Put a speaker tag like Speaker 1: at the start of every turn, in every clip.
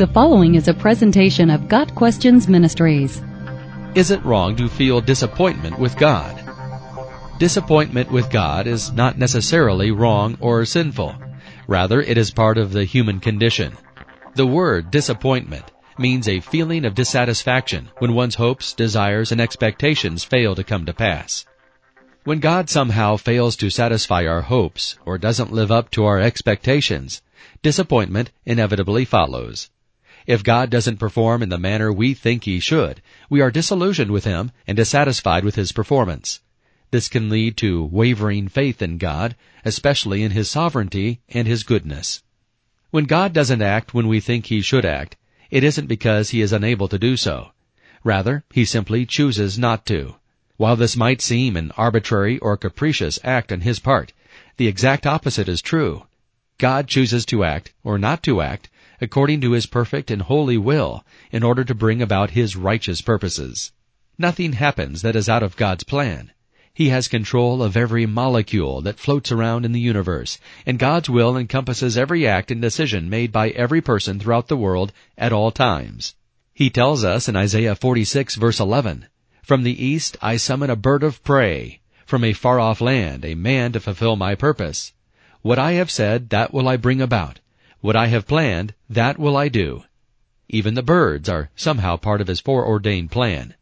Speaker 1: The following is a presentation of Got Questions Ministries.
Speaker 2: Is it wrong to feel disappointment with God? Disappointment with God is not necessarily wrong or sinful. Rather, it is part of the human condition. The word disappointment means a feeling of dissatisfaction when one's hopes, desires, and expectations fail to come to pass. When God somehow fails to satisfy our hopes or doesn't live up to our expectations, disappointment inevitably follows. If God doesn't perform in the manner we think He should, we are disillusioned with Him and dissatisfied with His performance. This can lead to wavering faith in God, especially in His sovereignty and His goodness. When God doesn't act when we think He should act, it isn't because He is unable to do so. Rather, He simply chooses not to. While this might seem an arbitrary or capricious act on His part, the exact opposite is true. God chooses to act, or not to act, according to His perfect and holy will, in order to bring about His righteous purposes. Nothing happens that is out of God's plan. He has control of every molecule that floats around in the universe, and God's will encompasses every act and decision made by every person throughout the world at all times. He tells us in Isaiah 46 verse 11, From the east I summon a bird of prey, from a far off land a man to fulfill my purpose. What I have said, that will I bring about. What I have planned, that will I do. Even the birds are somehow part of his foreordained plan.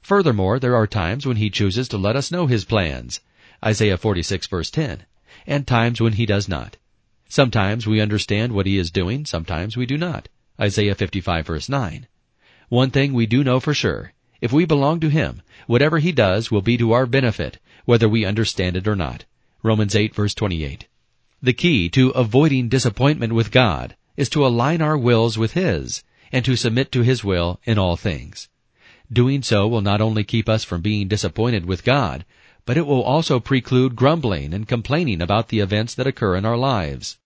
Speaker 2: Furthermore, there are times when he chooses to let us know his plans. Isaiah 46 verse 10. And times when he does not. Sometimes we understand what he is doing, sometimes we do not. Isaiah 55 verse 9. One thing we do know for sure. If we belong to him, whatever he does will be to our benefit, whether we understand it or not. Romans 8 verse 28. The key to avoiding disappointment with God is to align our wills with His and to submit to His will in all things. Doing so will not only keep us from being disappointed with God, but it will also preclude grumbling and complaining about the events that occur in our lives.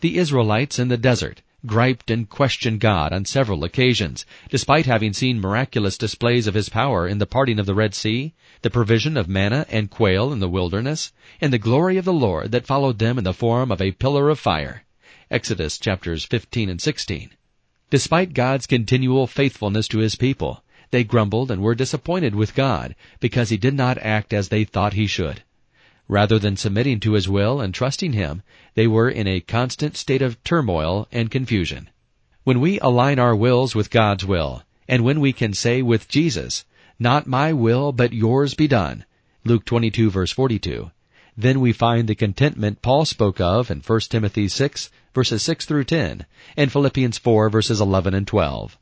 Speaker 2: The Israelites in the desert griped and questioned God on several occasions, despite having seen miraculous displays of His power in the parting of the Red Sea, the provision of manna and quail in the wilderness, and the glory of the Lord that followed them in the form of a pillar of fire. Exodus chapters 15 and 16. Despite God's continual faithfulness to His people, they grumbled and were disappointed with God because He did not act as they thought He should. Rather than submitting to His will and trusting Him, they were in a constant state of turmoil and confusion. When we align our wills with God's will, and when we can say with Jesus, Not my will, but yours be done, Luke 22 verse 42, then we find the contentment Paul spoke of in 1 Timothy 6 verses 6 through 10 and Philippians 4 verses 11 and 12.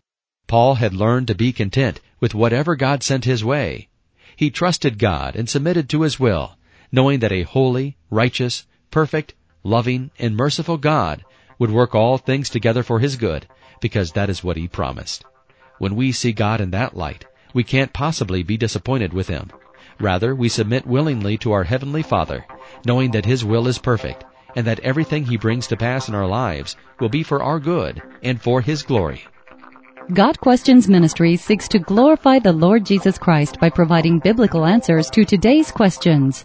Speaker 2: Paul had learned to be content with whatever God sent his way. He trusted God and submitted to his will, knowing that a holy, righteous, perfect, loving, and merciful God would work all things together for his good, because that is what he promised. When we see God in that light, we can't possibly be disappointed with him. Rather, we submit willingly to our Heavenly Father, knowing that His will is perfect, and that everything He brings to pass in our lives will be for our good and for His glory.
Speaker 1: Got Questions Ministry seeks to glorify the Lord Jesus Christ by providing biblical answers to today's questions.